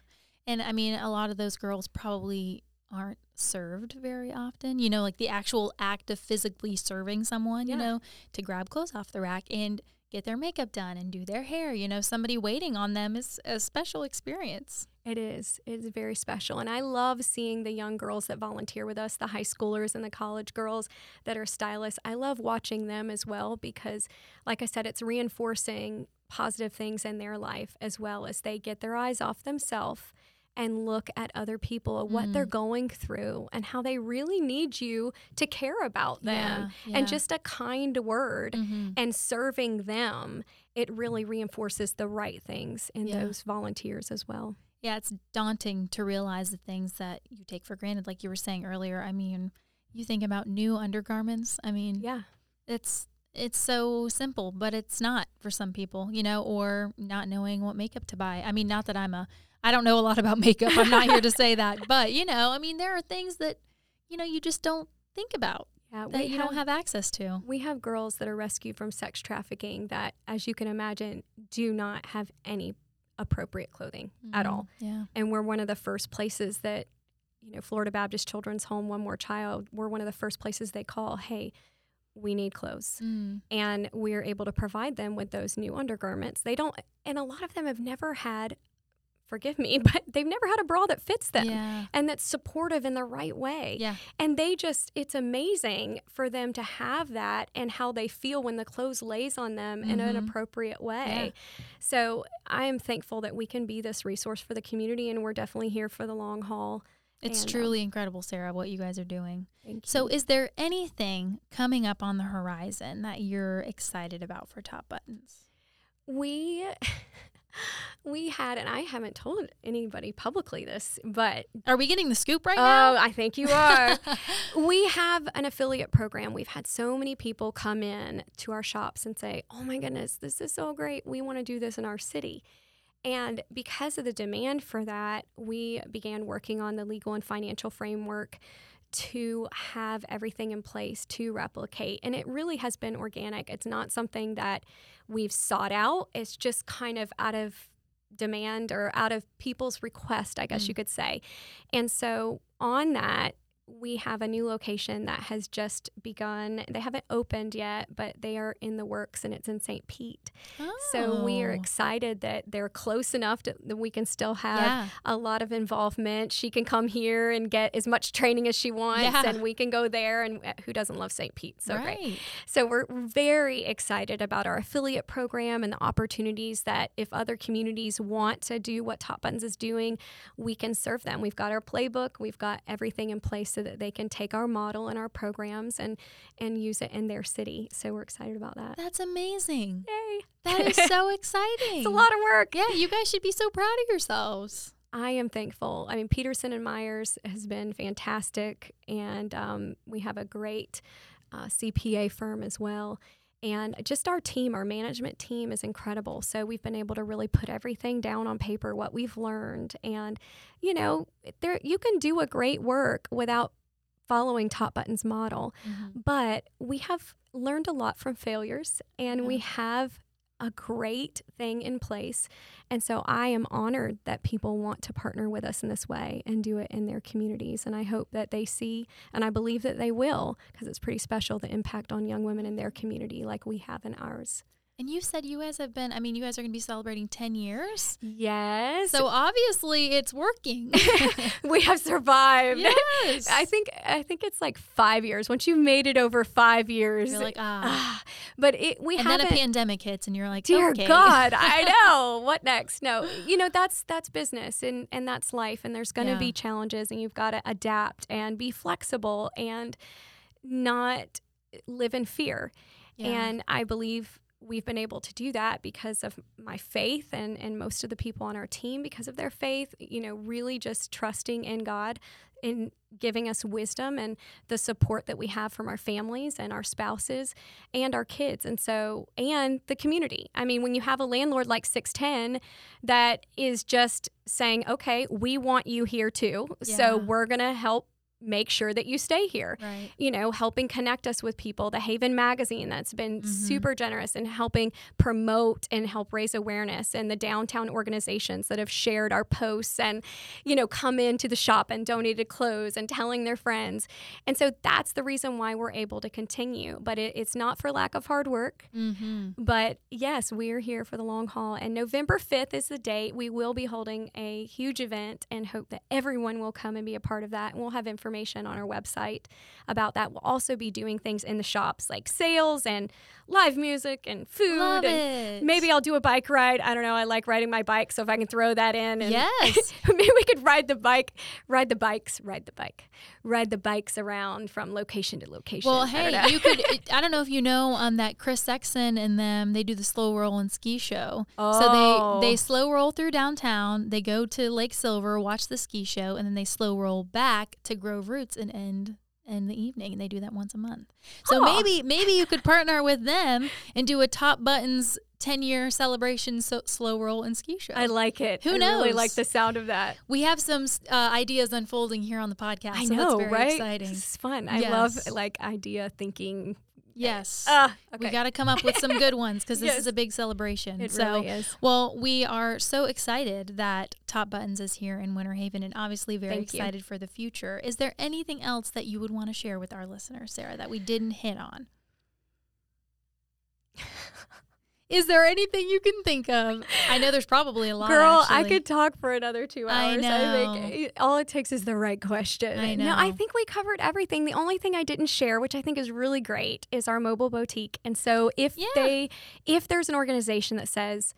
And I mean, a lot of those girls probably aren't served very often. You know, like the actual act of physically serving someone, yeah. you know, to grab clothes off the rack and get their makeup done and do their hair. You know, somebody waiting on them is a special experience. It is. It is very special. And I love seeing the young girls that volunteer with us, the high schoolers and the college girls that are stylists. I love watching them as well because, like I said, it's reinforcing positive things in their life as well as they get their eyes off themselves and look at other people, what they're going through, and how they really need you to care about them. Yeah, yeah. And just a kind word Mhm. and serving them, it really reinforces the right things in Yeah. those volunteers as well. Yeah, it's daunting to realize the things that you take for granted. Like you were saying earlier, I mean, you think about new undergarments. I mean, Yeah. it's it's so simple, but it's not for some people, you know, or not knowing what makeup to buy. I mean, not that I'm a I don't know a lot about [LAUGHS] makeup. I'm not here to say that, but you know, I mean, there are things that you know you just don't think about Yeah. that you don't have access to. We have girls that are rescued from sex trafficking that, as you can imagine, do not have any appropriate clothing at Mhm. all. Yeah. And we're one of the first places that, you know, Florida Baptist Children's Home, One More Child, we're one of the first places they call, hey, we need clothes. Mm. And we're able to provide them with those new undergarments. They don't, and a lot of them have never had, forgive me, [LAUGHS] but they've never had a bra that fits them. Yeah. And that's supportive in the right way. Yeah. And they just, it's amazing for them to have that and how they feel when the clothes lays on them in an Mhm. appropriate way. So I am thankful that we can be this resource for the community and we're definitely here for the long haul. It's And, um, truly incredible, Sarah, what you guys are doing. Thank you. So, is there anything coming up on the horizon that you're excited about for Top Buttons? we, [LAUGHS] we had, and I haven't told anybody publicly this, but Are we getting the scoop right oh, now? Oh, I think you are. [LAUGHS] we have an affiliate program. We've had so many people come in to our shops and say, "Oh my goodness, this is so great. We want to do this in our city." And because of the demand for that, we began working on the legal and financial framework to have everything in place to replicate. And it really has been organic. It's not something that we've sought out. It's just kind of out of demand or out of people's request, I guess Mm. you could say. And so on that, we have a new location that has just begun. They haven't opened yet, but they are in the works and it's in St. Pete. Oh. So we are Oh. excited that they're close enough to, that we can still have Yeah. a lot of involvement. She can come here and get as much training as she wants, Yeah. and we can go there. And uh, who doesn't love St. Pete? So great. right. So we're very excited about our affiliate program and the opportunities that if other communities want to do what Top Buttons is doing, we can serve them. We've got our playbook, we've got everything in place so that they can take our model and our programs and and use it in their city. So we're excited about that. That's amazing. Yay! That is so [LAUGHS] exciting. It's a lot of work. Yeah, you guys should be so proud of yourselves. I am thankful. I mean, Peterson and Myers has been fantastic, and um, we have a great uh, CPA firm as well. And just our team, our management team is incredible. So we've been able to really put everything down on paper, what we've learned. And, you know, there you can do a great work without following Top Button's model. Mm-hmm. But we have learned a lot from failures and we have a great thing in place. And so I am honored that people want to partner with us in this way and do it in their communities. And I hope that they see, and I believe that they will, because it's pretty special the impact on young women in their community like we have in ours. And you said you guys have been, I mean, you guys are going to be celebrating 10 years. Yes. So obviously it's working. [LAUGHS] we have survived. yes. I think I think it's like five years. Once you've made it over five years, You're like, ah. ah, [SIGHS] but it we have and then a pandemic hits and you're like, Dear okay. God, I [LAUGHS] know. What next? No, you know that's that's business and and that's life, and there's going to Yeah. be challenges, and you've got to adapt and be flexible and not live in fear. Yeah. And I believe we've been able to do that because of my faith and, and most of the people on our team because of their faith, you know, really just trusting in God in giving us wisdom and the support that we have from our families and our spouses and our kids. And so, and the community. I mean, when you have a landlord like 610 that is just saying, okay, we want you here too. Yeah. So we're going to help make sure that you stay here. Right. You know, helping connect us with people. The Haven magazine that's been mm-hmm. super generous in helping promote and help raise awareness, and the downtown organizations that have shared our posts and, you know, come into the shop and donated clothes and telling their friends. And so that's the reason why we're able to continue. But it, it's not for lack of hard work. Mm-hmm. But yes, we're here for the long haul. And November 5th is the date. We will be holding a huge event and hope that everyone will come and be a part of that. And we'll have information on our website about that. We'll also be doing things in the shops like sales and live music and food. Love and it. Maybe I'll do a bike ride. I don't know. I like riding my bike, so if I can throw that in, and yes, [LAUGHS] maybe we could ride the bike, ride the bikes, ride the bike, ride the bikes around from location to location. Well, hey, you could. [LAUGHS] I don't know if you know um, that Chris Sexton and them they do the slow roll and ski show. Oh. So they they slow roll through downtown. They go to Lake Silver, watch the ski show, and then they slow roll back to Grove Roots and end in the evening and they do that once a month. So huh. maybe maybe you could partner with them and do a top buttons 10 year celebration so slow roll and ski show. I like it. Who I knows? really like the sound of that. We have some uh, ideas unfolding here on the podcast. I so know, right? Exciting. This is fun. I love like idea thinking Yes. Uh, okay. We got to come up with some good [LAUGHS] ones because this yes. is a big celebration. It so, really is. Well, we are so excited that Top Buttons is here in Winter Haven and obviously very Thank excited you. for the future. Is there anything else that you would want to share with our listeners, Sarah, that we didn't hit on? [LAUGHS] Is there anything you can think of? I know there's probably a lot. Girl, actually. I could talk for another two hours. I know. I think all it takes is the right question. I know. No, I think we covered everything. The only thing I didn't share, which I think is really great, is our mobile boutique. And so if yeah. they if there's an organization that says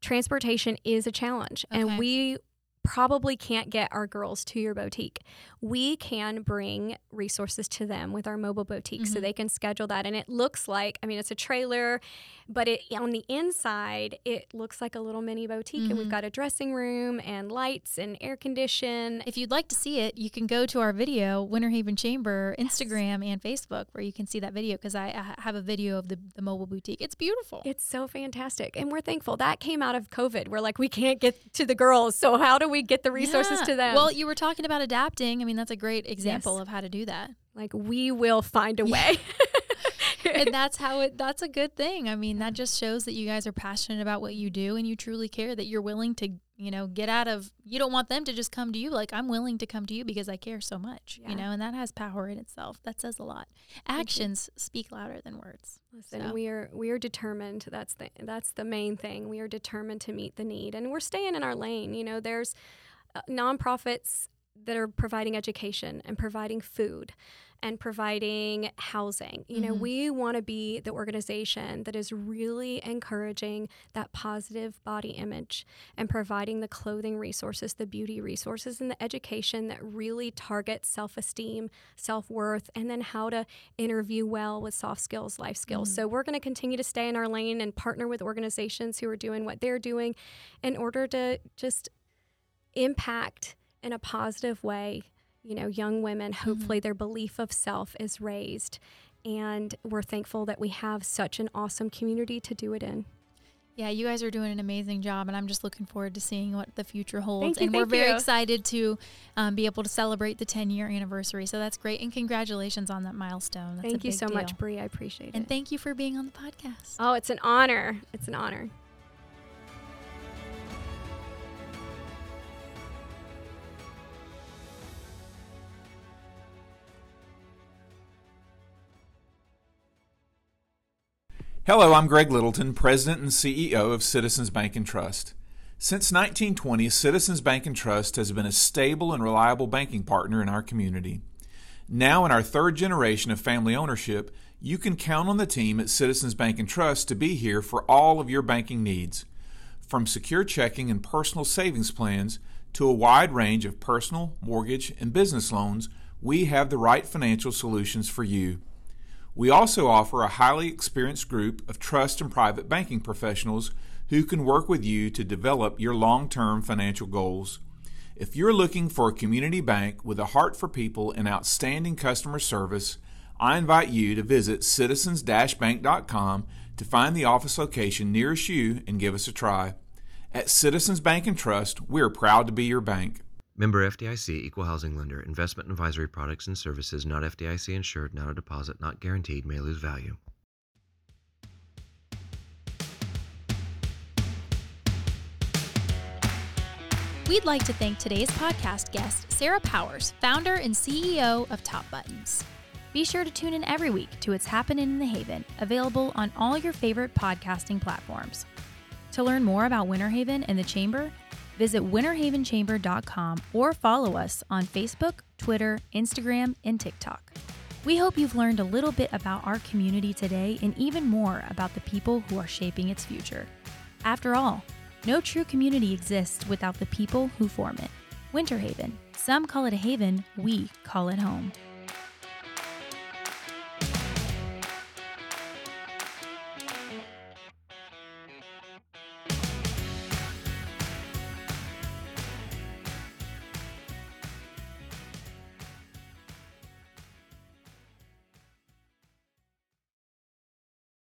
transportation is a challenge okay. and we probably can't get our girls to your boutique. We can bring resources to them with our mobile boutique mm-hmm. so they can schedule that. And it looks like, I mean, it's a trailer, but it on the inside, it looks like a little mini boutique. Mm-hmm. And we've mm-hmm. got a dressing room and lights and air condition. If you'd like to see it, you can go to our video, Winter Haven Chamber, Instagram yes. and Facebook, where you can see that video because I, I, have a video of the, the mobile boutique. It's beautiful. It's so fantastic. And we're thankful. That came out of COVID. We're like, we can't get to the girls. So how do we get the resources yeah. to them? Well, you were talking about adapting. I mean, that's a great example yes. of how to do that. Like we will find a way. [LAUGHS] and [LAUGHS] that's how it that's a good thing. I mean, that just shows that you guys are passionate about what you do and you truly care that you're willing to, you know, get out of you don't want them to just come to you like I'm willing to come to you because I care so much, yeah. you know, and that has power in itself. That says a lot. Actions speak louder than words. Listen, so. we are we are determined. That's the that's the main thing. We are determined to meet the need and we're staying in our lane. You know, there's uh, nonprofits that are providing education and providing food and providing housing. You know, mm-hmm. we want to be the organization that is really encouraging that positive body image and providing the clothing resources, the beauty resources, and the education that really targets self esteem, self worth, and then how to interview well with soft skills, life skills. Mm-hmm. So we're going to continue to stay in our lane and partner with organizations who are doing what they're doing in order to just impact in a positive way, you know, young women, mm-hmm. hopefully mm-hmm. their belief of self is raised. And we're thankful that we have such an awesome community to do it in. Yeah, you guys are doing an amazing job, and I'm just looking forward to seeing what the future holds. You, and we're very you. excited to um, be able to celebrate the 10 year anniversary. So that's great, and congratulations on that milestone. That's thank you so deal. much, Bree. I appreciate and it. And thank you for being on the podcast. Oh, it's an honor. It's an honor. Hello, I'm Greg Littleton, President and CEO of Citizens Bank and Trust. Since 1920, Citizens Bank and Trust has been a stable and reliable banking partner in our community. Now, in our third generation of family ownership, you can count on the team at Citizens Bank and Trust to be here for all of your banking needs. From secure checking and personal savings plans to a wide range of personal, mortgage, and business loans, we have the right financial solutions for you. We also offer a highly experienced group of trust and private banking professionals who can work with you to develop your long term financial goals. If you're looking for a community bank with a heart for people and outstanding customer service, I invite you to visit citizens bank.com to find the office location nearest you and give us a try. At Citizens Bank and Trust, we're proud to be your bank. Member FDIC, Equal Housing Lender. Investment advisory products and services not FDIC insured, not a deposit, not guaranteed, may lose value. We'd like to thank today's podcast guest, Sarah Powers, founder and CEO of Top Buttons. Be sure to tune in every week to It's Happening in the Haven, available on all your favorite podcasting platforms. To learn more about Winter Haven and the Chamber, visit winterhavenchamber.com or follow us on Facebook, Twitter, Instagram, and TikTok. We hope you've learned a little bit about our community today and even more about the people who are shaping its future. After all, no true community exists without the people who form it. Winter Haven. Some call it a haven, we call it home.